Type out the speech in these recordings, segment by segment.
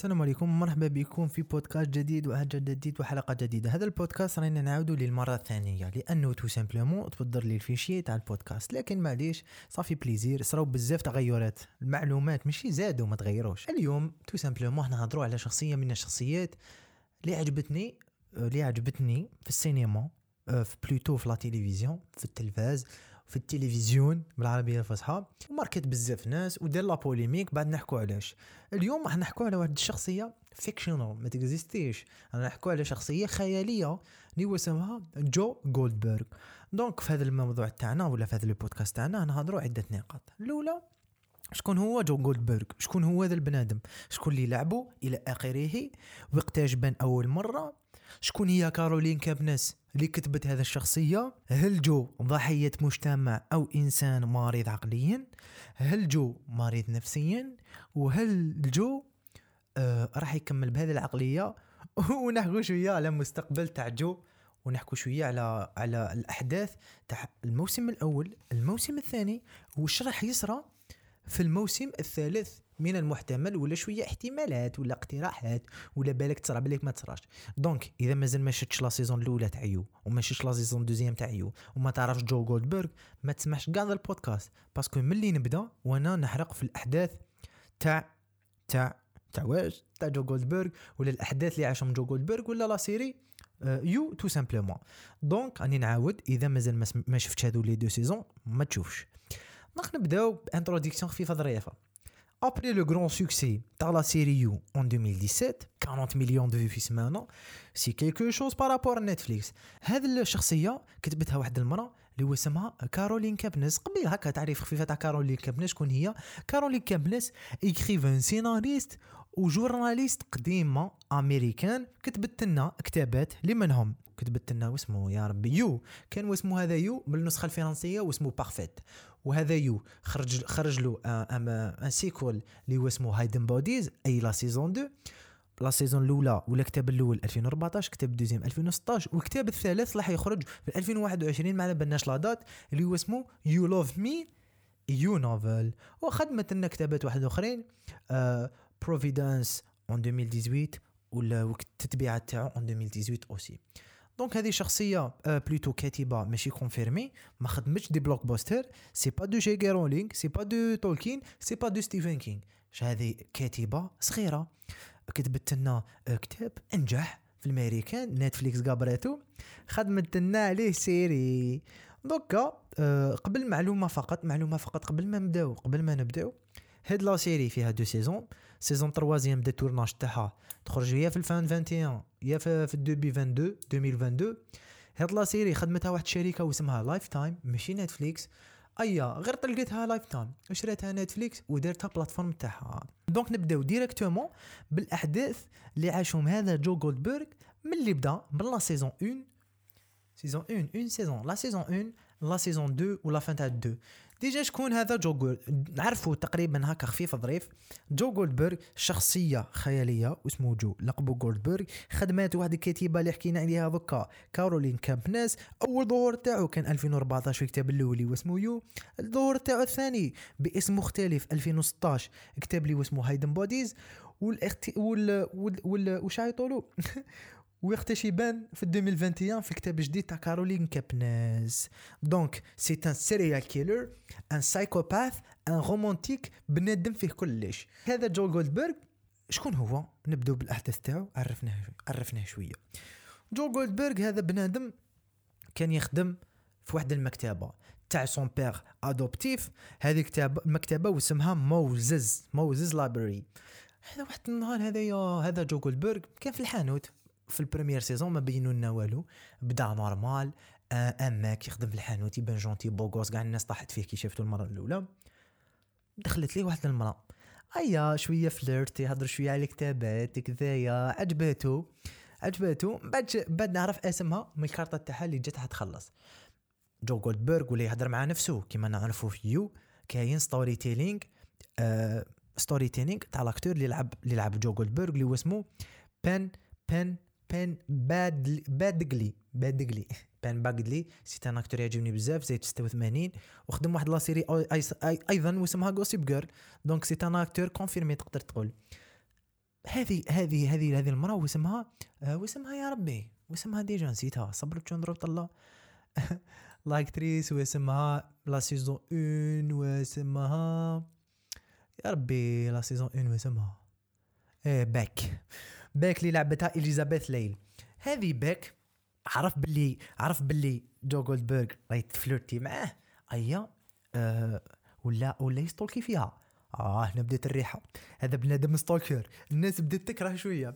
السلام عليكم مرحبا بكم في بودكاست جديد وحاجة جديد وحلقة جديدة. هذا البودكاست رانا نعاودو للمرة الثانية لأنه tout simplement تبدر لي ال fichier تاع البودكاست. لكن معليش ça fait plaisir صراو بزاف تغيرات. المعلومات ماشي زادوا ما تغيروش. اليوم tout simplement نهضروا على شخصية من الشخصيات اللي عجبتني اللي عجبتني في السينما آه، في plutôt في la télévision في التلفاز في التلفزيون بالعربية الفصحى وماركت بزاف ناس ودار la polémique بعد نحكو علاش. اليوم راح نحكو على واحد الشخصية fictional ما تكزيستيش. راح نحكو على شخصية خيالية اللي اسمها جو جولدبرغ donc في هذا الموضوع تاعنا ولا في هذا البودكاست تاعنا نهضروا عدة نقاط. الأولى شكون هو جو جولدبرغ شكون هو هذا البنادم؟ شكون اللي لعبه إلى آخره وقتاش بان أول مرة شكون هي كارولين كابنس اللي كتبت هذا الشخصية؟ هل جو ضحية مجتمع أو إنسان مريض عقليا؟ هل جو مريض نفسيا؟ وهل جو آه راح يكمل بهذه العقلية؟ ونحكو شوية على المستقبل تاع جو ونحكو شوية على على الأحداث تاع الموسم الأول الموسم الثاني وش راح يصرى في الموسم الثالث؟ من المحتمل ولا شوية احتمالات ولا اقتراحات ولا بالك تصرى بالك ما تصراش donc إذا مازال ما شفتش la saison الأولى تاع You وما شفتش la saison deuxième تاع You وما تعرفش جو جولدبرغ ما تسمعش كاع البودكاست. parce que ملي نبدا وأنا نحرق في الأحداث تاع تاع تاع واش؟ تاع جو جولدبرغ ولا الأحداث اللي عاشهم جو جولدبرغ ولا la série You tout simplement. donc راني نعاود إذا مازال ما شفتش هذو les deux saisons ما تشوفش. donc نبداو ب introduction خفيفة ظريفة. Après le grand succès de la série You en 2017, 40 millions de vues في سمانة سي كيلكو شوز بارابور نتفليكس هذه الشخصية كتبتها واحد المرأة اللي هو اسمها كارولين كابنس. قبل هكا تعريف خفيفة تاع كارولين كابنس شكون هي؟ كارولين كابنس écrivain scénariste و journaliste قديمة américaine. كتبت لنا كتابات لمنهم. كتبت لنا واسمه يا ربي You. كان واسمه هذا You بالنسخة الفرنسية واسمه Parfaite وهذا You خرج خرج له un sequel اللي هو اسمه Hidden Bodies أي la saison 2 la saison الأولى ولا الكتاب الأول 2014 كتاب ال deuxième 2016 والكتاب الثالث راح يخرج في 2021 ما على بالناش la date اللي هو اسمه You Love Me You novel وخدمت لنا كتابات واحد آخرين Providence en 2018 ولا التتبيعه تاعو en 2018 aussi donc هذه شخصية plutôt كاتبة ماشي confirmée ما خدمتش des blockbusters c'est pas de جي كي رولينغ c'est pas de تولكين c'est pas de ستيفن كينغ هذه كاتبة صغيرة. كتبت لنا كتاب أنجح في الأمريكان نتفليكس قابراتو. خدمت لنا عليه série. دوكا قبل معلومة فقط معلومة فقط قبل ما نبداو قبل ما نبداو. هاد la série فيها deux saisons. saison troisième بدا tournage تاعها تخرج يا في ال fin 21 يا في, في ال début 22 2022 هاد la série خدمتها واحد الشركة واسمها لايف تايم ماشي نتفليكس. أيا غير طلقتها لايف تايم شريتها نتفليكس ودارتها plateforme تاعها. donc نبداو directement بالأحداث اللي عاشهم هذا جو جولدبرغ من اللي بدأ من la saison 1 saison 1 1 saison. la saison 1 la saison 2 و la fin تاع 2 déjà شكون هذا جو جول نعرفه تقريبا هكا خفيف ظريف. جو جولدبرغ شخصية خيالية واسمه جو لقبه جولدبرغ. خدمات واحد الكاتبة اللي حكينا عليها دوكا كارولين كامبناس أول ظهور تاعو كان 2014 في الكتاب الأولي واسمه You. الظهور تاعو الثاني باسم مختلف 2016 كتاب لي واسمه Hidden Bodies والاخت وال وال, وال... وش يطولوا ويختشبان في 2021 في كتاب جديد تاع كارولين كابناز donc c'est un serial killer un psychopath un romantique بنادم فيه كلش. هذا جو جولدبرغ شكون هو؟ نبداو بالأحداث تاعو عرفناه عرفناه شوية. جو جولدبرغ هذا بنادم كان يخدم في واحد المكتبة تاع son père adoptif هذه كتاب المكتبة واسمها موزز موزز library هذا واحد النهار هذا هذا جو جولدبرغ كان في الحانوت. في ال première saison ما بينوا لنا والو بدا normal اماك يخدم في الحانوت يبان gentil beau gosse كاع الناس طاحت فيه كي شافته المرة الأولى. دخلت ليه واحد المراه أيا شوية flirt يهضر شوية على الكتابات كذايا عجباتو. عجباتو. بعد بعد نعرف اسمها من الكارطة تاعها اللي جات تخلص. جو جولدبرغ ولا يهضر مع نفسه كيما نعرفو في You كاين storytelling آه storytelling تاع l'acteur اللي لعب اللي لعب جو جولدبرغ اللي هو اسمه بان بان بان باد بادغلي بادغلي بان باغدلي c'est un acteur يعجبني بزاف زايد 86 وخدم واحد la série أيضا واسمها Gossip Girl donc c'est un acteur confirmé تقدر تقول هذه هذه هذه هذه المراه واسمها واسمها يا ربي واسمها déjà نسيتها صبر شو نضرب طلع l'actrice واسمها la saison une واسمها يا ربي la saison une واسمها إيه باك باك اللي لعبتها اليزابيث ليل هذه باك عرف باللي عرف باللي جو جولدبرغ راهي تفلرتي معاه ايا أه ولا ولا يستولكي فيها آه هنا بدات الريحه هذا بنادم stalker الناس بدات تكره شوية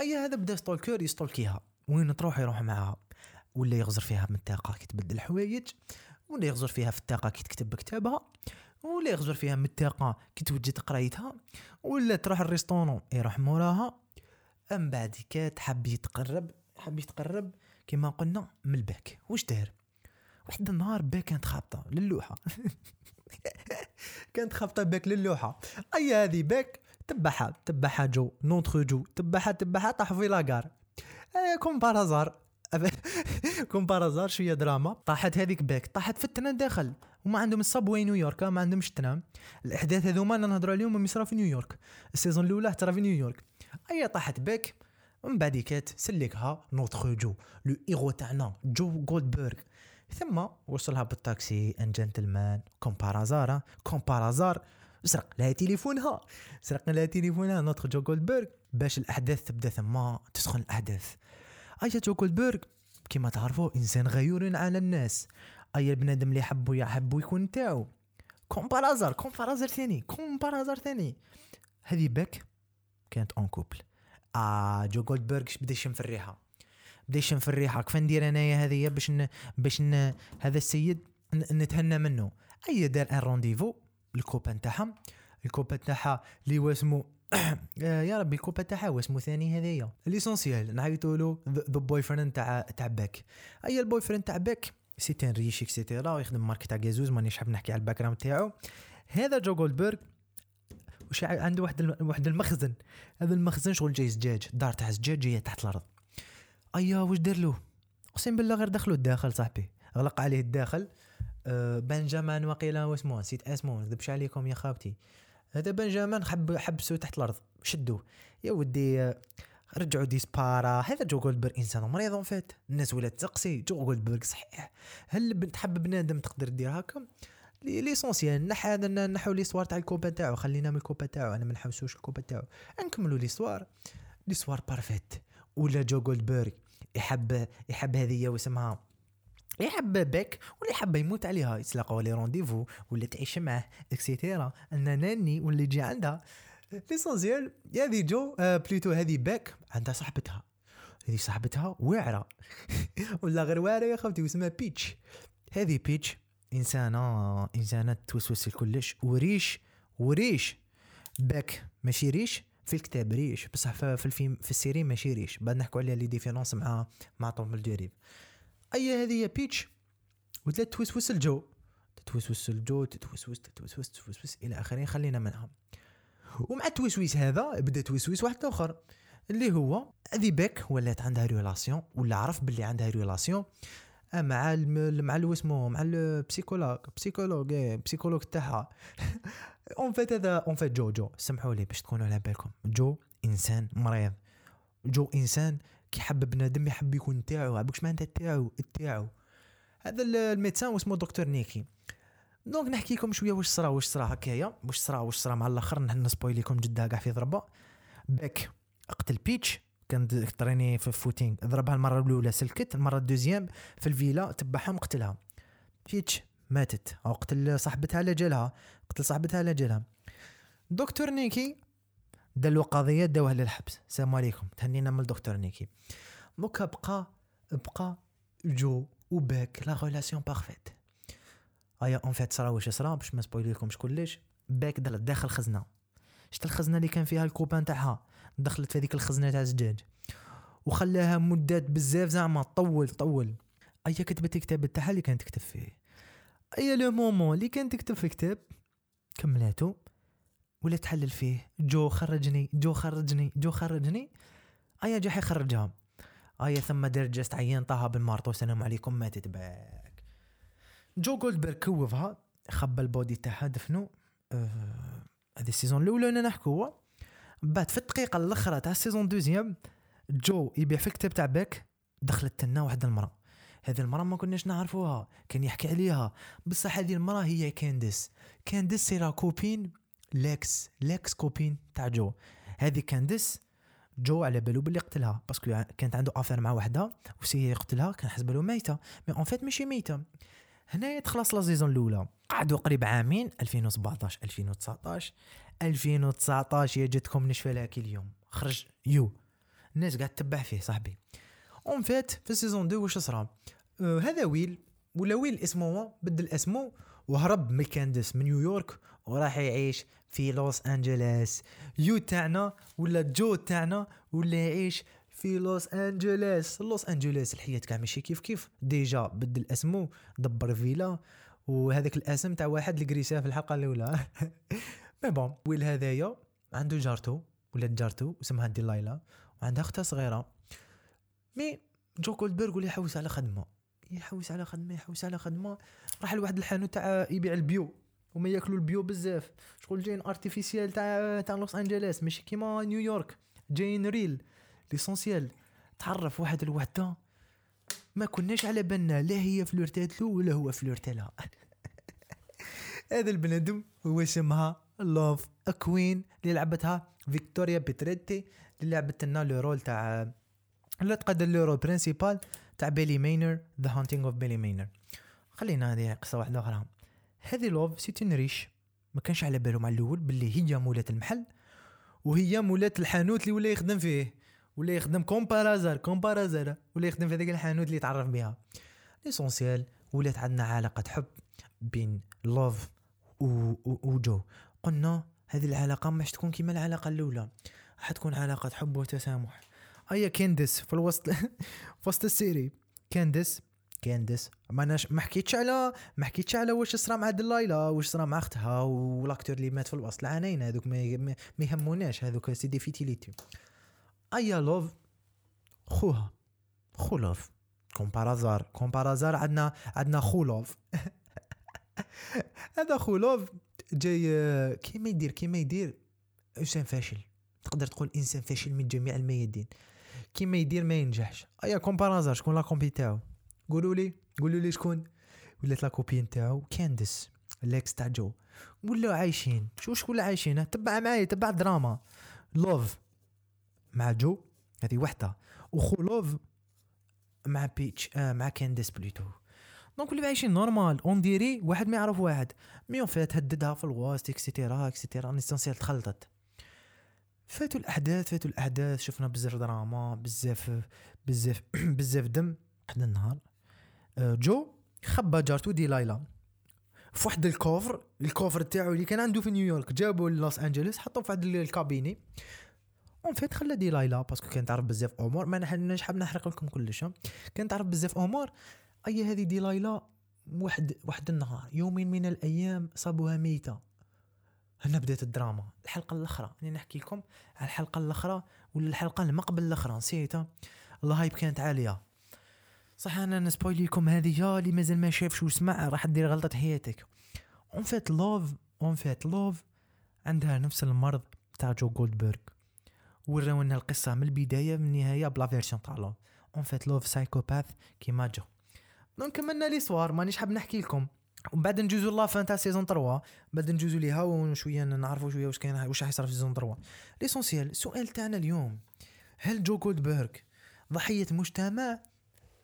ايا هذا بدا stalker يستولكيها وين تروح يروح معاها ولا يغزر فيها من الطاقه كي تبدل الحوايج ولا يغزر فيها في الطاقه كي تكتب كتابها ولا يغزر فيها من الطاقه كي توجد قرايتها ولا تروح ال restaurant يروح موراها أم بعد كات حب يتقرب؟ حب يتقرب؟ كما قلنا من الباك. واش دار واحد النهار باك كانت خابطة للوحة. كانت خابطة باك للوحة. أي هذه باك؟ تبعها تبعها جو. notre جو. تبعها تبعها طاح في la gare comme par hasard comme par hasard شوية دراما. طاحت هذيك باك. طاحت في ال train داخل. وما عندهم ال subway نيويورك ما عندهمش ال tram الأحداث هذوما نهضروا عليهم يصرا في نيويورك ال saison الأولى ترى في نيويورك أي طاحت باك من بعد كات سلكها notre جو le héros تاعنا جو جولدبرغ ثم وصلها بالتاكسي en gentleman. comme par hasard comme par hasard سرق لها تليفونها. سرق لها تليفونها notre جو جولدبرغ باش الأحداث تبدا ثم تسخن الأحداث. ايا جو جولدبرغ كما تعرفوا إنسان غيور على الناس. أي البنادم اللي يحبو يحبو يكون تاعو. comme par hasard comme par hasard ثاني comme par hasard ثاني. هذه باك كانت en couple آه جو جولدبرغ بدا يشم في الريحه بدا يشم في الريحه كيف ندير أنايا هذه؟ باش ن... باش ن... هذا السيد نتهنى منه. أي دار un rendez-vous ال copain نتاعها. ال copain نتاعها اللي هو اسمه يا ربي ال copain تاعها واسمو ثاني هذايا. l'essentiel نعيطوا له the boyfriend تاع تاع باك أي ال boyfriend تاع باك c'est un riche et cetera ويخدم marque تاع جازوز مانيش حاب نحكي على ال background تاعو. هذا جو جولدبرغ عنده واحد واحد المخزن. هذا المخزن شغل جاي زجاج. دار تاع زجاج جاية تحت الأرض. ايا واش دار له؟ أقسم بالله غير دخلوا الداخل صاحبي. غلق عليه الداخل. أه بنجامان وقيلا واسمه نسيت اسمه نكذبش عليكم يا خابتي. هذا بنجامان حب حبسوه تحت الأرض. شدوه. يا ودي رجعوا ديسبارا. هذا جو جولدبرغ إنسان مريض فات. الناس ولات تقسي. جو جولدبرغ صحيح. هل تحب بنادم تقدر دير هكا؟ ليسونسيال نح نحو ليستوار تاع الكوبا تاعو خلينا من الكوبا تاعو أنا ما نحوسوش الكوبا تاعو. نكملوا l'histoire. l'histoire parfaite. ولا جو جولدبرغ. يحب يحب هذه واسمها. يحب بك ولا يحب يموت عليها. يتلاقوا les rendez-vous ولا تعيش معاه et cetera ان ناني ولا يجي عندها. l'essentiel هذه جو آه plutôt هذه باك عندها صاحبتها. هذه صاحبتها واعره ولا غير واعره يا خوتي واسمها بيتش. هذه بيتش انسانه انسانه توسوس كلش و riche و riche. باك ماشي riche. في الكتاب riche. بصح في الفيلم في ال série ماشي riche. بعد نحكوا عليها les différences مع مع طوم الجريب. أي هذه بيتش وتلا توسوس الجو. تتوسوس الجو تتوسوس تتوسوس تتوسوس إلى آخره. خلينا منها. ومع التوسويس هذا بدا توسويس واحد آخر. اللي هو هذه باك ولات عندها relation ولا عرف باللي عندها relation مع ال مع ال اسمه مع ال psychologue psychologue psychologue تاعها. en fait هذا en fait جو جو. سمحوا لي باش تكونوا على بالكم. جو إنسان مريض. جو إنسان كيحب بنادم يحب يكون تاعو. عبوكش معناتها تاعو؟ تاعو. هذا ال médecin واسمه دكتور نيكي. donc نحكي لكم شوية واش صرا واش صرا هكايا. واش صرا واش صرا مع الآخر. نحن لكم جدا كاع في ضربة. باك قتل بيتش. كان تريني في footing ضربها المرة الأولى سلكت المرة ال deuxième في الفيلا تبعها وقتلها بيتش ماتت أو قتل صاحبتها على جالها قتل صاحبتها على جالها. دكتور نيكي دلو قضية داوها للحبس. السلام عليكم. تهنينا من الدكتور نيكي. دوكا بقى بقى جو وباك la relation parfaite أيا en fait صرا واش صرا باش ما سبويليكمش كلش. باك داخل خزنة. شت الخزنة اللي كان فيها ال copain تاعها دخلت في هذيك الخزنة تاع الزجاج. وخلاها مدات بزاف زعما طول طول. أيا كتبت الكتاب تاعها اللي كانت تكتب فيه. أيا le moment اللي كانت تكتب في الكتاب كملاتو. ولا تحلل فيه. جو خرجني جو خرجني جو خرجني. أيا جا حيخرجها أيا ثم دار geste عيان طاها بال marteau السلام عليكم ماتت باك جو جولدبرغ كوفها خبى ال body تاعها دفنو. آه هذه ال saison الأولى أنا نحكوا بعد في الدقيقة الأخرى تاع ال saison deuxième جو يبيع في الكتاب تاع باك دخلت لنا واحد المرأة. هذه المرأة ما كناش نعرفوها كان يحكي عليها. بصح هذه المرأة هي كانديس. كانديس c'est la copine l'ex l'ex copine تاع جو. هذه كانديس جو على بالو باللي قتلها parce que كانت عنده affaire مع وحدة وسي يقتلها كان حسب له ميتة. mais en fait ماشي ميتة. هنايا تخلص la saison الأولى. قعدوا قريب عامين 2017 2019 2019 يا جاتكم نشفى لها كي اليوم. خرج. يو. الناس قاعد تتبع فيه صاحبي. en fait في ال saison 2 واش صرا؟ آه هذا ويل ولا ويل اسمه بدل اسمه وهرب من كانديس من نيويورك وراح يعيش في لوس انجلوس يو تاعنا ولا جو تاعنا ولا يعيش في لوس انجلوس لوس انجلوس الحياة كاع ماشي كيف كيف. déjà بدل اسمه دبر فيلا وهذاك الاسم تاع واحد اللي قريساه في الحلقة الأولى. mais bon ويل هذايا؟ عنده جارتو ولاد جارتو اسمها ديلايلا وعندها أختها صغيرة. mais جو كولدبرغ ولا يحوس على خدمة. يحوس على خدمة يحوس على خدمة. راح لواحد الحانوت تاع يبيع ال bio وما ياكلوا ال bio بزاف. شغل جايين artificiels تاع تاع لوس انجلوس ماشي كيما نيويورك. جايين réels l'essentiel تعرف واحد الوحدة؟ ما كناش على بالنا لا هي flirt ات له ولا هو flirt ا لها هذا البنادم هو اسمها لوف كوين اللي لعبتها فيكتوريا بيدريتي اللي لعبت لنا le rôle تاع اللي تقدر le rôle principal تاع Bly Manor The Haunting of Bly Manor خلينا هذه قصة واحدة أخرى. هذه لوف c'est une riche ما كانش على بالهم على الأول باللي هي مولات المحل وهي مولات الحانوت اللي ولا يخدم فيه ولا يخدم كومبارازار كومبارازار ولا يخدم في هذيك الحانوت اللي تعرف بها. l'essentiel ولات عندنا علاقة حب بين لوف وجو قلنا هذه العلاقة مش تكون كيما العلاقة الأولى. حتكون علاقة حب وتسامح. هيا كانديس في الوسط في وسط ال série. كانديس كانديس ما ما حكيتش على ما حكيتش على واش صرا مع دلايلا واش صرا مع أختها و ال acteur اللي مات في الوسط. العانين هذوك ما يهموناش هذوك c'est des futilités. أيا لوف خوها. خو لوف. كومبارازار كومبارازار عندنا عندنا خو لوف. هذا خو لوف جاي كيما يدير كيما يدير إنسان فاشل. تقدر تقول إنسان فاشل من جميع الميادين. كيما يدير ما ينجحش. أيا comme par hasard شكون la copine تاعو؟ قولوا لي قولوا لي شكون ولات la copine تاعو كاندس ال ex تاع جو ولاو عايشين. شو شكون عايشين؟ تبع معايا تبع دراما لوف مع جو هذه وحدة. وخو لوف مع بيتش آه مع كانديس plutôt donc اللي عايشين normal on dirait واحد ما يعرف واحد. mais en fait هددها في الوسط et cetera et cetera l'essentiel تخلطت. فاتوا الأحداث فاتوا الأحداث شفنا بزاف دراما بزاف بزاف بزاف دم. واحد النهار. آه، جو خبى جارتو دي لايلا. في واحد ال coffre ال coffre تاعو اللي كان عنده في نيويورك جابو لوس أنجلوس حطوه في واحد ال cabinet. en fait خلى دي لايلا parce que كانت تعرف بزاف أمور. ما نحنش حاب نحرق لكم كلش كانت تعرف بزاف أمور. أي هذه دي لايلا واحد واحد النهار. يومين من الأيام صابوها ميتة. هنا بدأت الدراما. الحلقة الأخرى. أنا نحكي لكم على الحلقة الأخرى ولا الحلقة اللي قبل الأخرى. نسيتها؟ ال hype كانت عالية. صح أنا ن spoiler لكم هذه. اللي مازال ما شافش وسمع راح دير غلطة حياتك. en fait لوف en fait لوف عندها نفس المرض تاع جو جولدبرغ وراونا القصة من البداية من النهاية ب la version تاع لوف en fait لوف psychopathe كيما جو. donc كملنا l'histoire مانيش حاب نحكي لكم. ومن بعد نجوزو la fin تاع saison 3 بعد نجوزو ليها وشويه نعرفوا شوية واش كاين واش راح يصرا في saison 3 l'essentiel السؤال تاعنا اليوم هل جو جولدبرغ ضحية مجتمع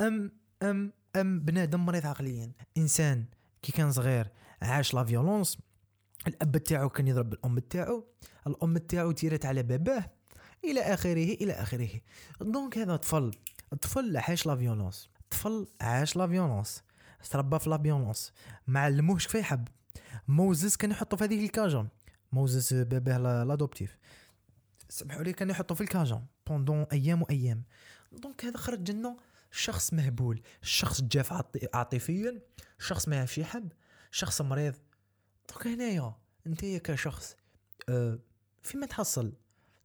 أم أم أم بنادم مريض عقليا؟ إنسان كي كان صغير عاش la violence الأب تاعو كان يضرب الام تاعو الأم تاعو tir ات على باباه إلى آخره إلى آخره. donc هذا طفل طفل عاش la violence. طفل عاش la violence. تربى في la violence. ما علموهش كيف يحب. موزس كان يحطو في هذيك الكاجون. موزس باباه l'adoptif سمحوا لي كان يحطو في الكاجون pendant أيام وأيام. donc هذا خرج لنا شخص مهبول. شخص جاف عاطفيا. شخص ما يعرفش يحب. شخص مريض. donc هنايا انت كشخص أه فيما تحصل؟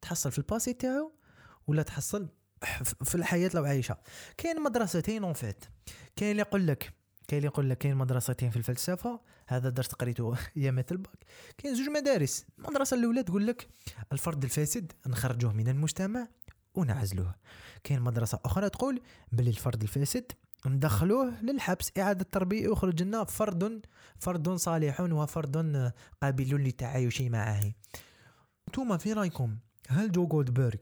تحصل في ال passé تاعو ولا تحصل في الحياة اللي عايشها. كاين مدرستين en fait. كاين اللي يقول لك كاين اللي يقول لك كاين مدرستين في الفلسفة هذا درس قريته ايامات الباك كاين زوج مدارس. المدرسة الأولى تقول لك الفرد الفاسد نخرجوه من المجتمع ونعزلوه. كاين مدرسة أخرى تقول بلي الفرد الفاسد ندخلوه للحبس إعادة تربية يخرج لنا فرد فرد صالح وفرد قابل للتعايش معه. انتوما في رأيكم هل جو جولدبرغ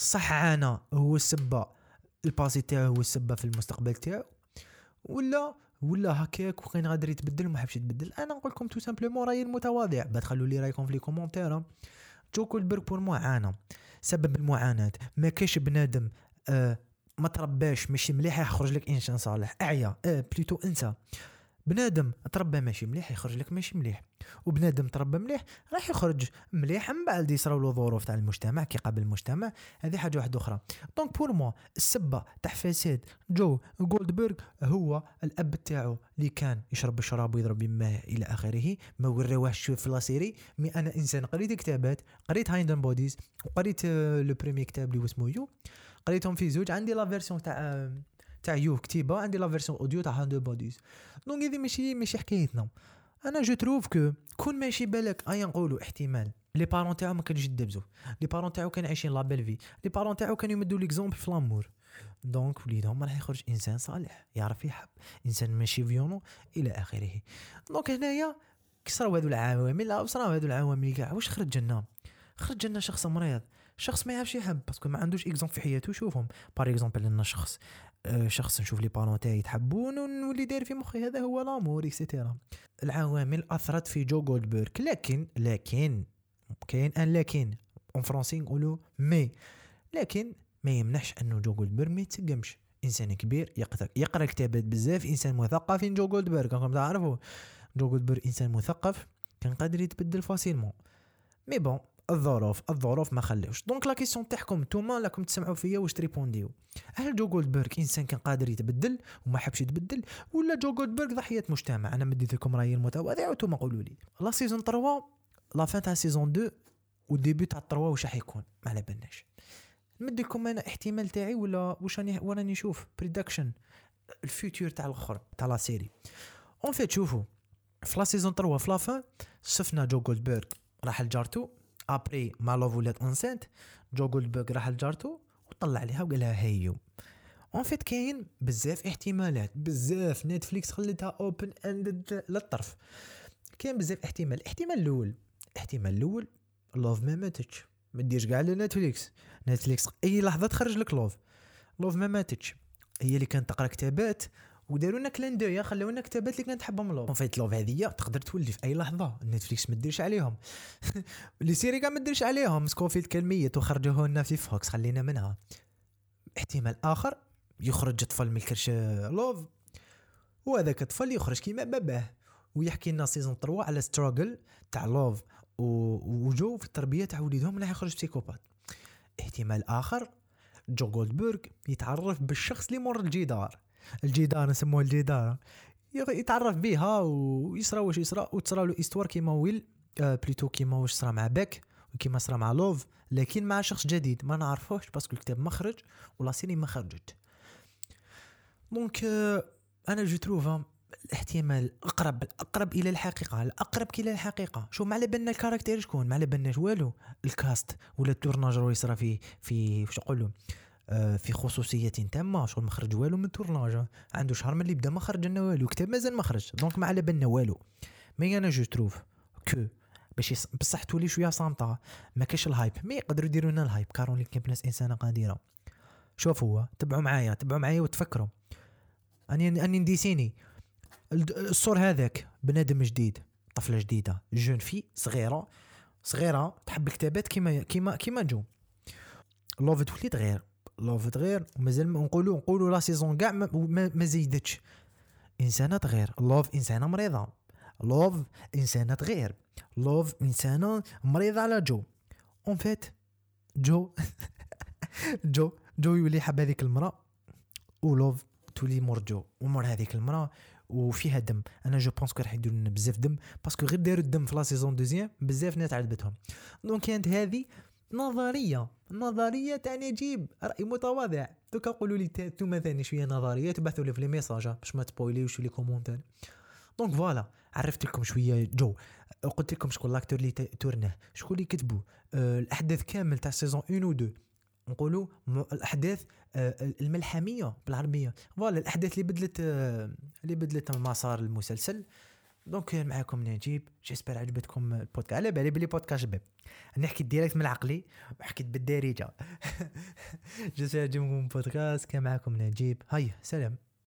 صح عانى هو السبة ال passé تاعو هو السبة في المستقبل تاعو. ولا ولا هكاك وكان غادر يتبدل وما حبش يتبدل. أنا نقول لكم tout simplement رأيي المتواضع. بعد خلوا لي رأيكم في les commentaires جو جولدبرغ pour moi عانى سبب المعاناة. ما كاش بنادم آه ما ترباش ماشي مليح يخرج لك إنسان صالح. أعيا آه plutôt انسى بنادم تربى ماشي مليح يخرج لك ماشي مليح. وبنادم تربى مليح راح يخرج مليح من بعد يصراو له ظروف تاع المجتمع كي قابل المجتمع. هذه حاجة واحدة أخرى. donc pour moi السبة تاع فساد جو جولدبرغ هو الأب تاعو اللي كان يشرب الشراب ويضرب يماه إلى آخره. ما وراوهش في la série mais أنا إنسان قريت كتابات قريت Hidden Bodies وقريت le premier كتاب اللي اسمه You قريتهم في زوج. عندي la version تاع تاع You كتيبه عندي la version audio تاع Hidden Bodies donc هذه ماشي ماشي حكايتنا أنا je trouve que quand ماشي بالك ايا نقولوا احتمال. les parents تاعو ما كانوش يدبزو les parents تاعو كانوا عايشين la belle vie les parents تاعو كانوا يمدوا l'exemple في l'amour donc وليدهم راح يخرج انسان صالح. يعرف يحب انسان ماشي violent إلى آخره. donc هنايا كسروا هذو العوامل آو صراو هذو العوامل كاع واش خرج لنا خرج لنا شخص مريض شخص ما يعرفش يحب parce que ما عندوش exemple في حياته شوفهم. par exemple لنا شخص آه شخص نشوف les parents تاعي يتحبون ونولي داير في مخي هذا هو l'amour et cetera العوامل أثرت في جو جولدبرغ لكن لكن كاين أن لكن. en français نقولوا mais لكن ما يمنحش أنه جو جولدبرغ ما يتسقمش. إنسان كبير يقرا يقرأ كتابات بزاف إنسان مثقف جو جولدبرغ راكم تعرفوا جو جولدبرغ إنسان مثقف كان قادر يتبدل facilement mais bon الظروف الظروف ما خليوش. donc la question تاعكم نتوما راكم تسمعوا فيا واش تريبونديو. هل جو جولدبرغ إنسان كان قادر يتبدل وما حبش يتبدل؟ ولا جو جولدبرغ ضحية مجتمع؟ أنا مديت لكم رأيي المتواضع وأنتم قولوا لي. la saison 3 la fin تاع saison 2 وال début تاع 3 واش راح يكون؟ ما على بالناش. نمد لكم أنا احتمال تاعي ولا واش راني وأنا نشوف؟ prediction ال future تاع الأخر تاع la série en fait شوفوا في la saison 3 في la fin شفنا جو جولدبرغ راح لجارتو. après ما لوف ولات enceinte جو جولدبرغ راح لجارتو وطلع عليها وقال لها hey you. en fait كاين بزاف احتمالات بزاف نتفليكس خلتها open ended للطرف. كاين بزاف احتمال. الاحتمال الأول الاحتمال الأول لوف ما ماتتش. ما ديرش كاع لنتفليكس نتفليكس أي لحظة تخرج لك لوف. لوف ما ماتتش. هي اللي كانت تقرا كتابات وداروا لنا clin d'œil خلاو لنا كتابات اللي كانت تحبهم لوف فايت لوف هذيا تقدر تولي في أي لحظة. نتفليكس ما ديرش عليهم. les séries كاع ما ديرش عليهم. سكوفيلد كان ميت وخرجوه لنا في فوكس خلينا منها. احتمال آخر يخرج طفل من الكرش لوف وهذاك الطفل يخرج كيما باباه. ويحكي لنا saison 3 على struggle تاع لوف وجو في التربية تاع وليدهم راح يخرج psychopathe احتمال آخر جو جولدبرغ يتعرف بالشخص اللي مور الجدار. الجدار نسموه الجدار يتعرف بها ويصرى واش يصرى وتصرى له histoire كيما ويل آه بليتو كيما واش صرا مع باك وكيما صرا مع لوف لكن مع شخص جديد. ما نعرفوش parce que الكتاب ما خرج و la série ما خرجت. donc آه أنا je trouve الاحتمال أقرب أقرب إلى الحقيقة. الأقرب إلى الحقيقة. شو ما على بالنا ال caractère شكون ما على بالناش والو. ال cast ولا ال tournage راه يصرى في في واش نقولوا؟ آه في خصوصية تامة شغل ما خرج والو من ال tournage. عنده شهر من اللي بدا ما خرج لنا والو كتاب مازال ما خرج donc ما على بالنا والو. mais أنا je trouve que باش. بصح تولي شوية صامتة. ما كاش ال hype mais يقدروا يديروا لنا ال hype كارون كاين ناس انسانه قادره شوف هو تبعوا معايا تبعوا معايا وتفكروا. أني أني نديسيني. الصور هذاك بنادم جديد طفلة جديدة جون في صغيرة. صغيرة تحب الكتابات كيما كيما كيما جو. لوف تولي تغير. لوف تغير ومازال نقولوا نقولوا لا سيزون كاع ما, زيدتش انسانه تغير لوف انسانه مريضه لوف انسانه تغير لوف انسانه مريضه على جو en fait جو جو جو يولي حب هذيك المراه ولوف تولي مور جو ومور هذيك المراه وفيها دم أنا je pense que راح يديروا لنا بزاف دم parce que غير داروا الدم في la saison deuxième بزاف ناس عجبتهم donc كانت هذه نظرية. نظرية تاع نجيب رأي متواضع. دوكا قولوا لي انتوما ثاني شوية نظريات وبعثوا لي في les messages باش ما تسبويليوش les commentaires donc voilà عرفت لكم شوية جو. قلت لكم شكون l'acteur اللي تورناه شكون اللي كتبوا أه الأحداث كامل تاع saison 1 و 2 نقولوا الأحداث أه الملحمية بالعربية. voilà الأحداث اللي بدلت أه اللي بدلت مسار المسلسل. donc كان معاكم نجيب. j'espère عجبتكم البودكاست. على بالي بلي بودكاست شباب نحكي direct من عقلي وحكيت بالدارجة. j'espère عجبكم البودكاست كان معاكم نجيب. هيا سلام.